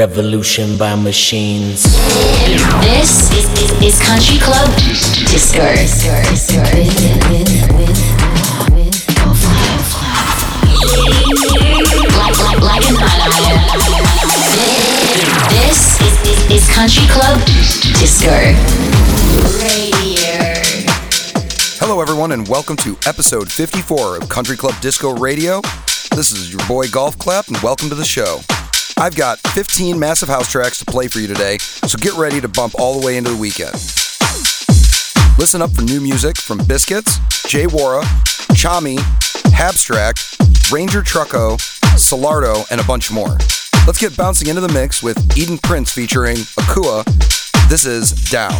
Revolution by machines. This is, is, is Country Club Disco. Like, like, like an This is, is, is Country Club Disco. Radio. Hello, everyone, and welcome to episode 54 of Country Club Disco Radio. This is your boy Golf Clap, and welcome to the show. I've got 15 massive house tracks to play for you today, so get ready to bump all the way into the weekend. Listen up for new music from Biscits, Jay Wara, Tchami, Habstrakt, Ranger Trucco, Solardo, and a bunch more. Let's get bouncing into the mix with Eden Prince featuring Akua. This is Down.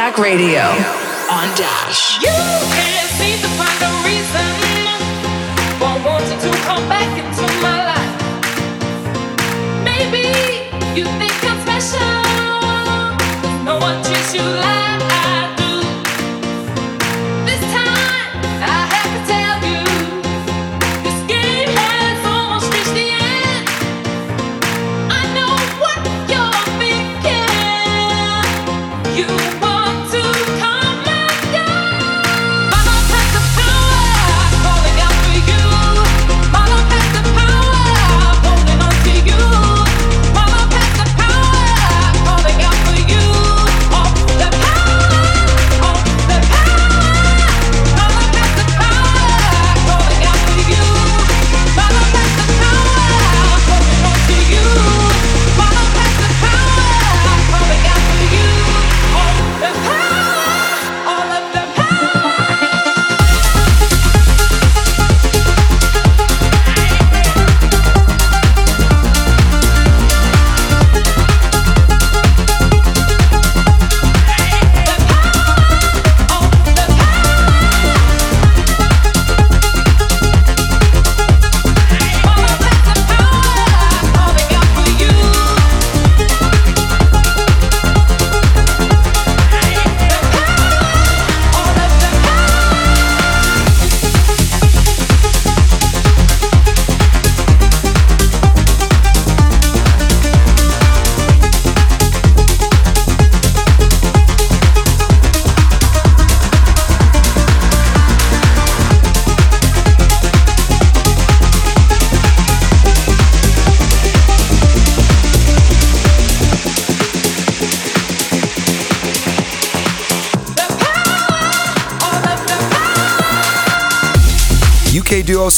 Insomniac Radio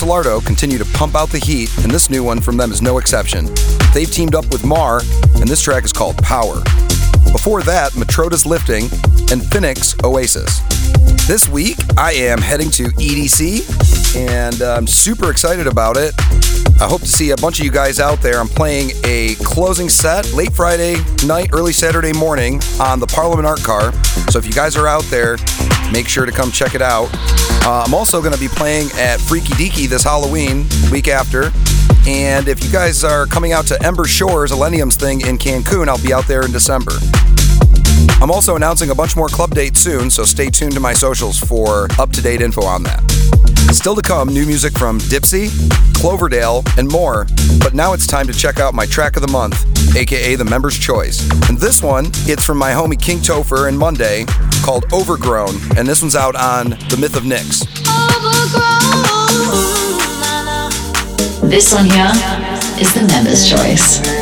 Solardo continue to pump out the heat, and this new one from them is no exception. They've teamed up with Maur, and this track is called Power. Before that, Matroda's Lifting and Phoenix Oasis. This week, I am heading to EDC, and I'm super excited about it. I hope to see a bunch of you guys out there. I'm playing a closing set late Friday night, early Saturday morning on the Parliament Art Car. So if you guys are out there, make sure to come check it out. Uh, I'm also going to be playing at Freaky Deaky this Halloween, week after. And if you guys are coming out to Ember Shores, Illenium's thing in Cancun, I'll be out there in December. I'm also announcing a bunch more club dates soon, so stay tuned to my socials for up to date info on that. Still to come, new music from Dipzy, Cloverdale, and more, but now it's time to check out my track of the month, aka the Member's Choice. And this one, it's from my homie King Topher and MUNNDAY, called Overgrown, and this one's out on The Myth of Nyx. This one here is the member's choice.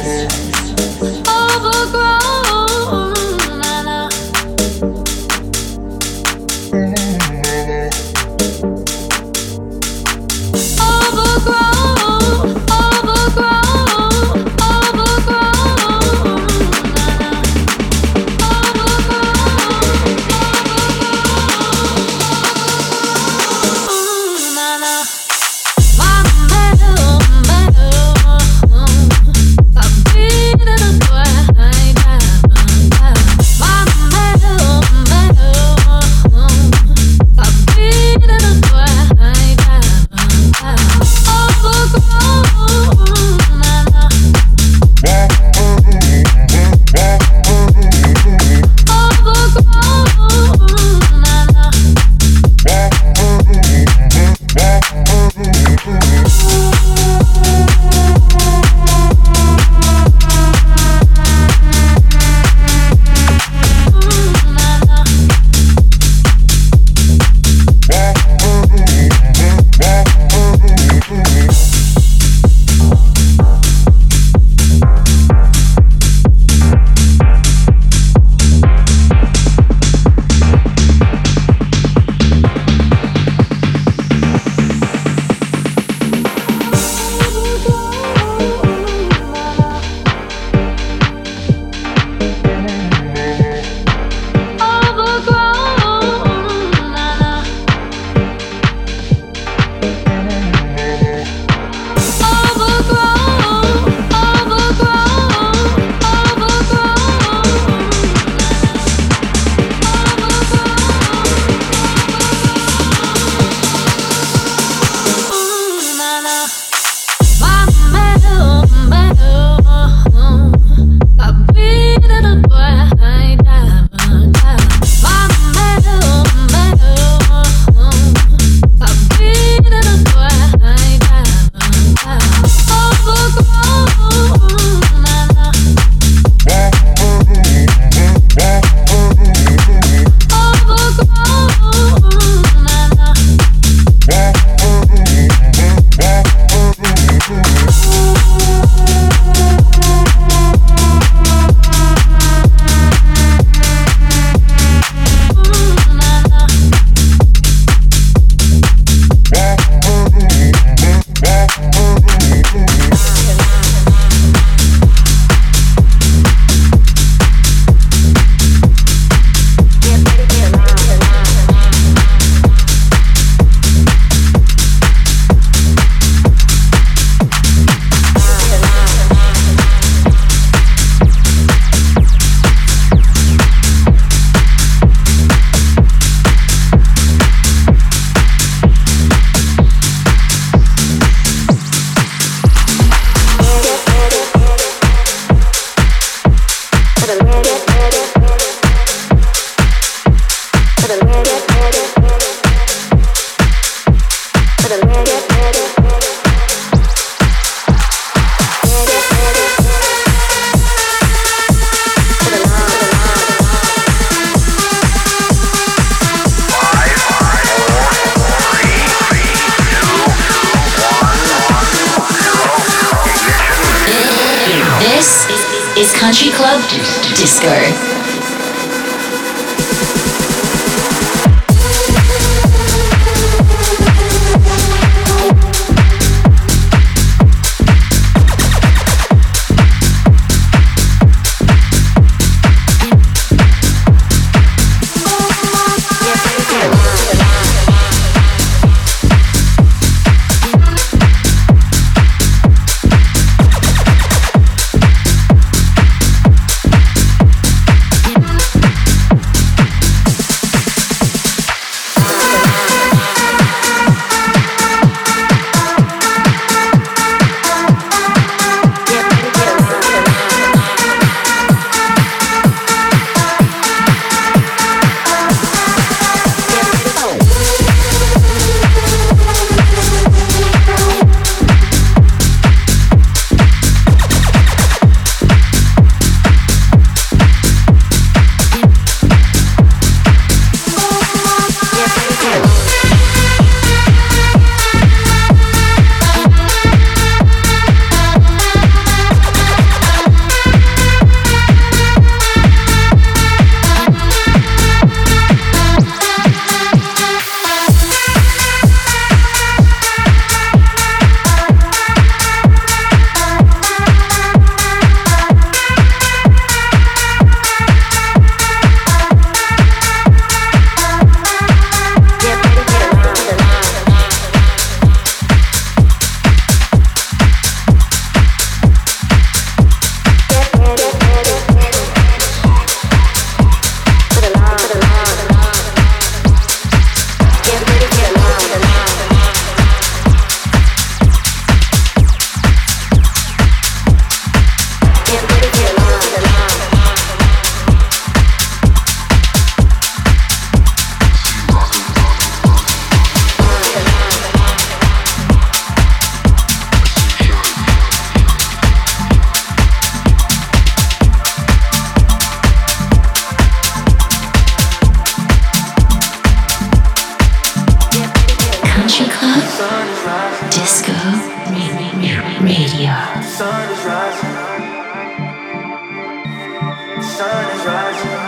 The sun is rising.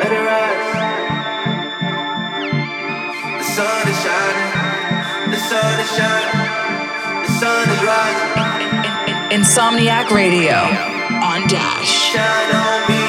Let it rise. The sun is shining. The sun is shining. The sun is rising. Insomniac Radio on Dash. Shine on me.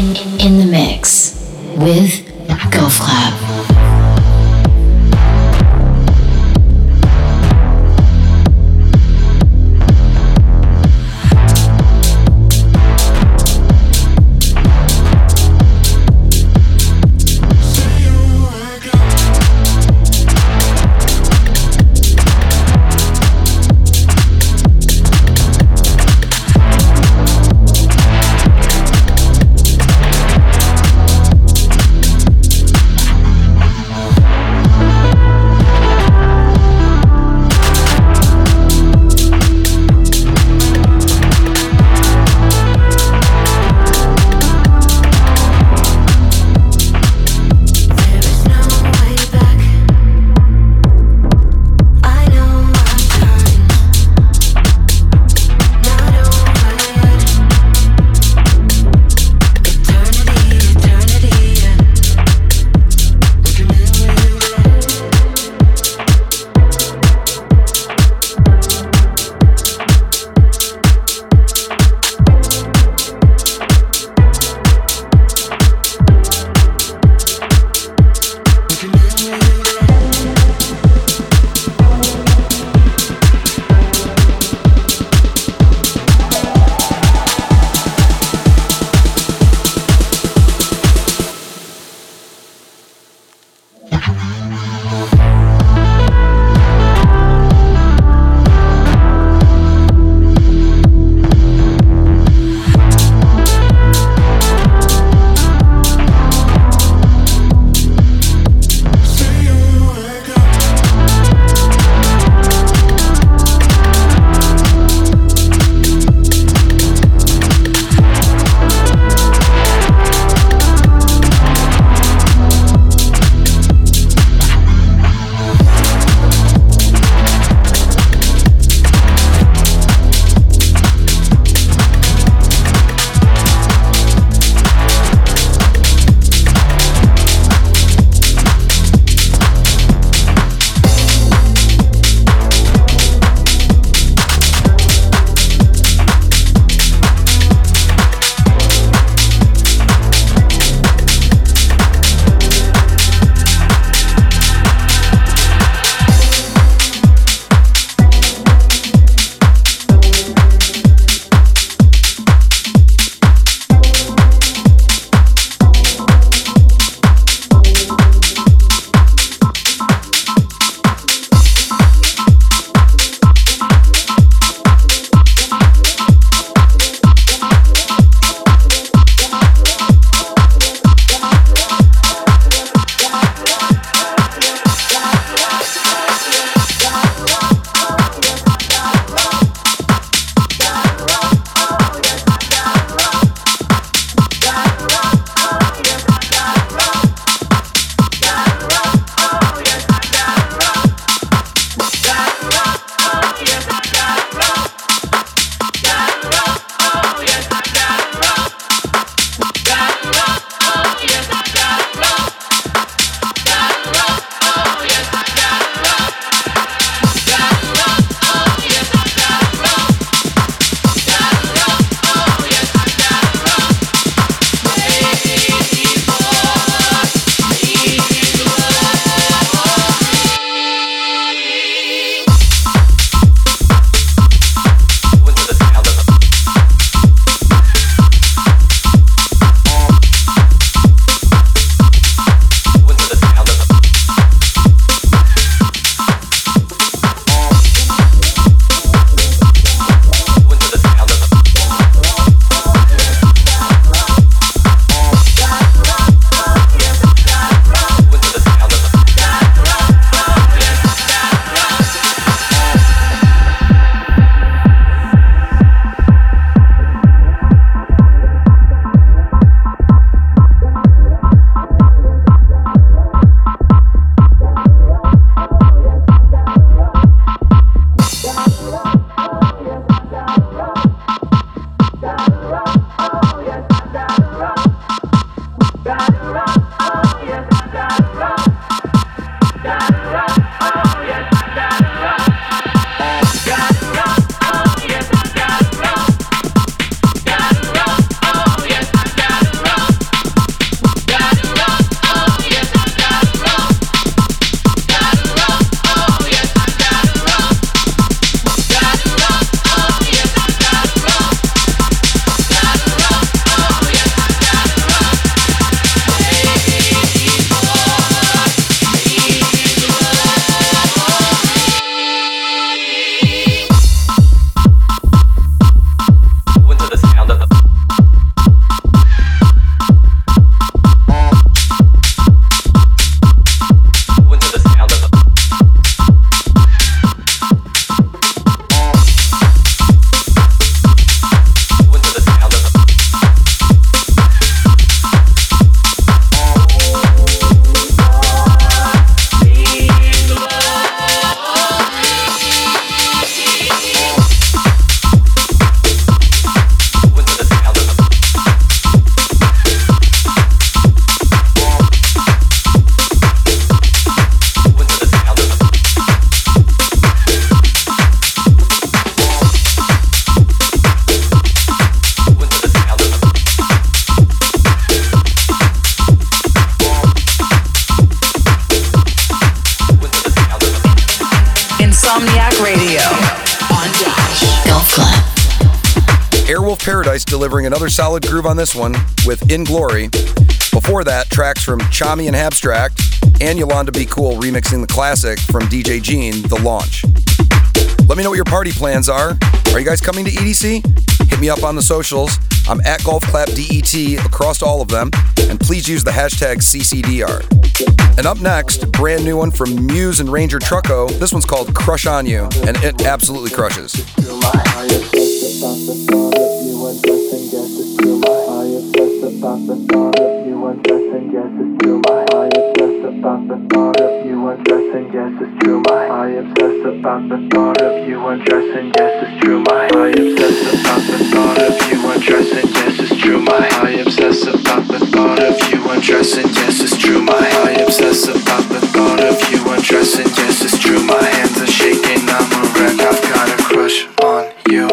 in, in the mix with Golf Clap. Solid groove on this one with Inglory. Before that, tracks from Tchami and Habstrakt and Yolanda Be Cool remixing the classic from DJ Jean, The Launch. Let me know what your party plans are. Are you guys coming to EDC? Hit me up on the socials. I'm at Golf Clap DET across all of them, and please use the hashtag CCDR. And up next, brand new one from MUUS and Ranger Trucco. This one's called Crush on You, and it absolutely crushes. Thought of you undressing, yes it's true. My I obsess about the thought of you undressing, yes it's true. My hands are shaking, I'm a wreck, I've got a crush on you.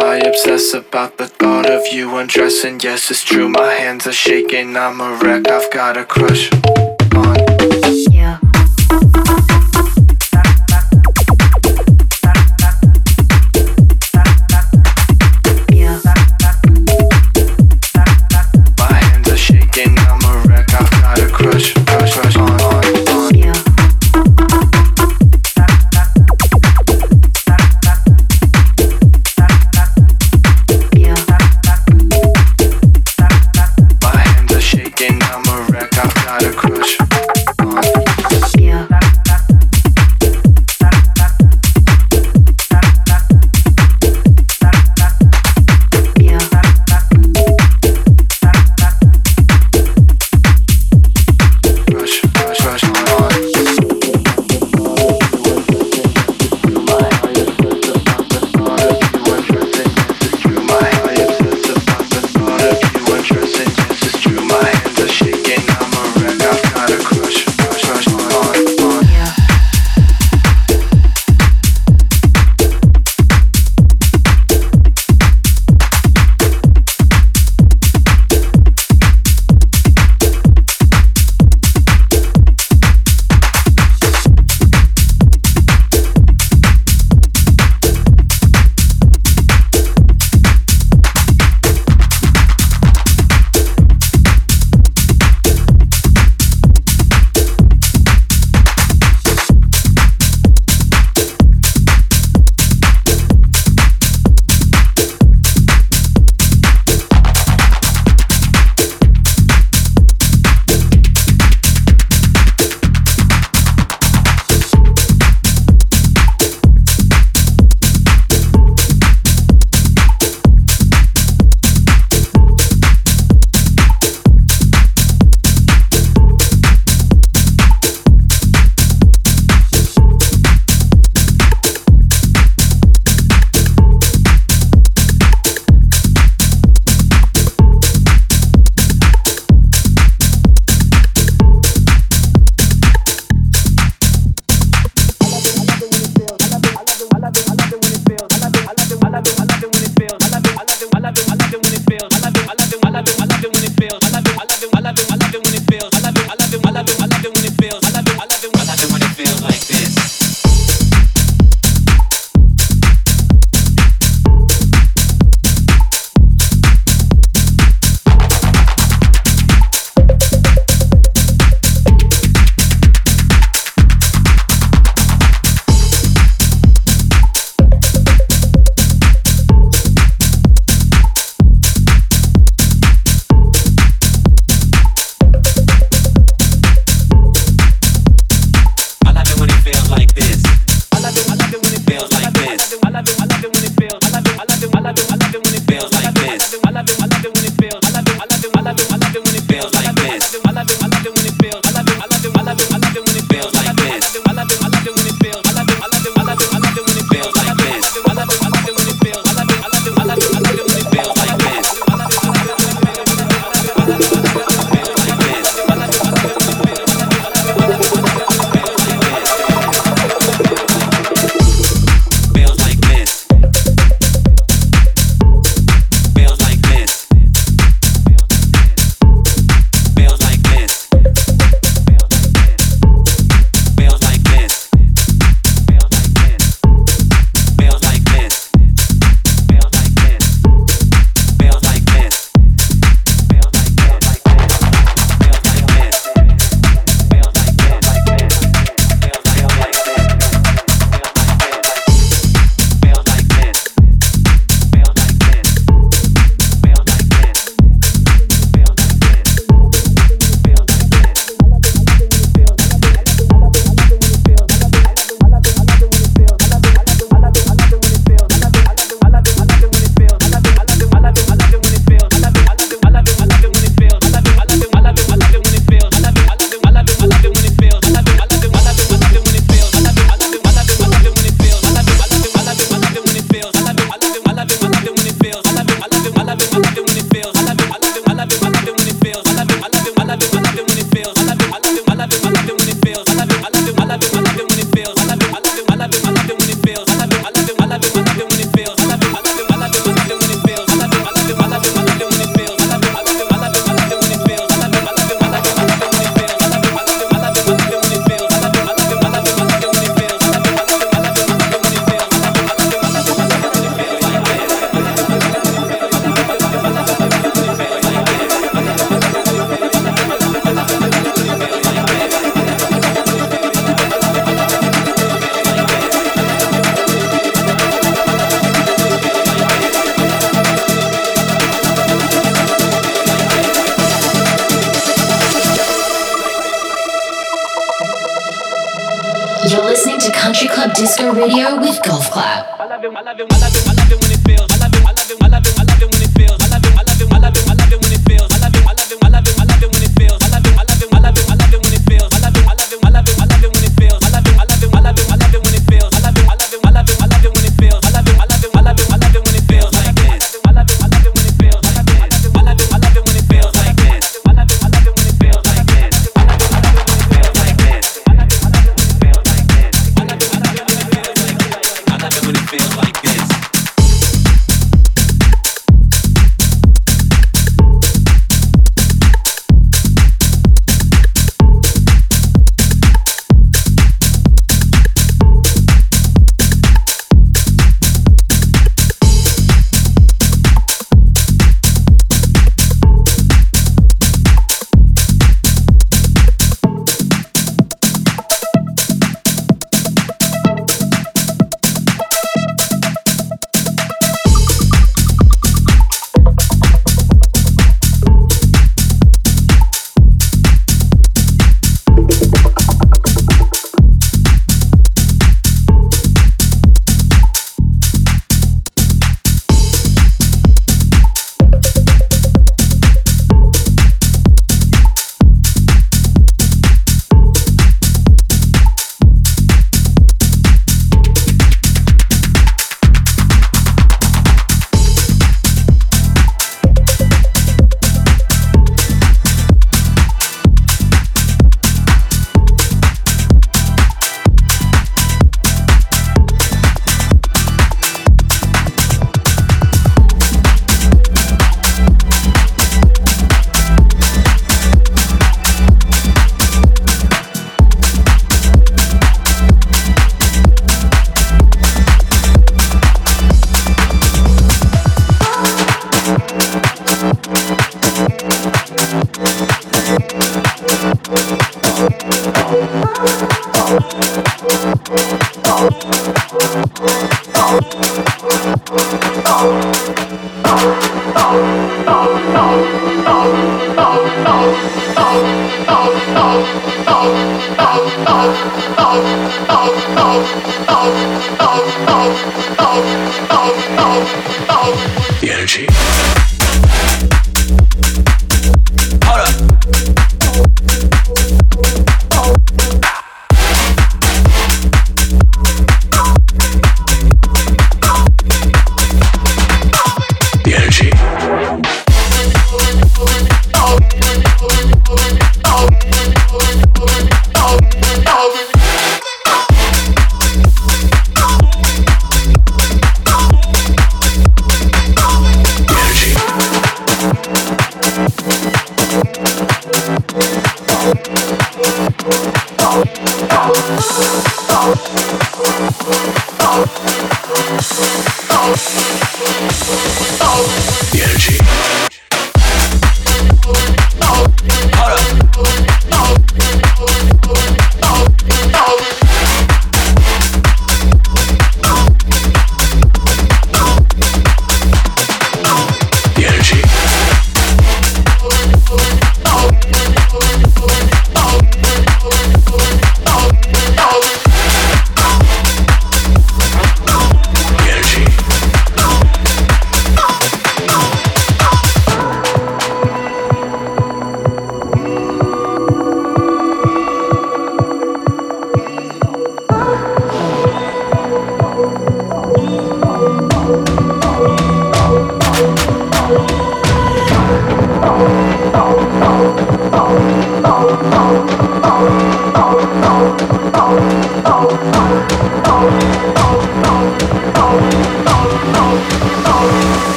I obsess about the thought of you undressing. Yes, it's true, my hands are shaking. I'm a wreck, I've got a crush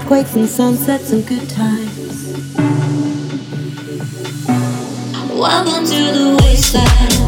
earthquakes and sunsets and good times. Welcome to the wayside.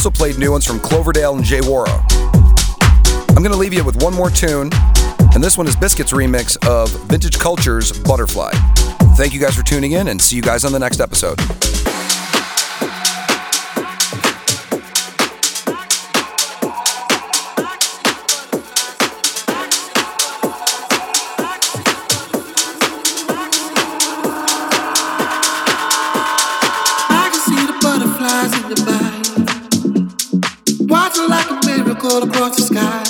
Also played new ones from Cloverdale and J.Worra. I'm going to leave you with one more tune, and this one is Biscits' remix of Vintage Culture's Butterfly. Thank you guys for tuning in, and see you guys on the next episode. Summer across the magic,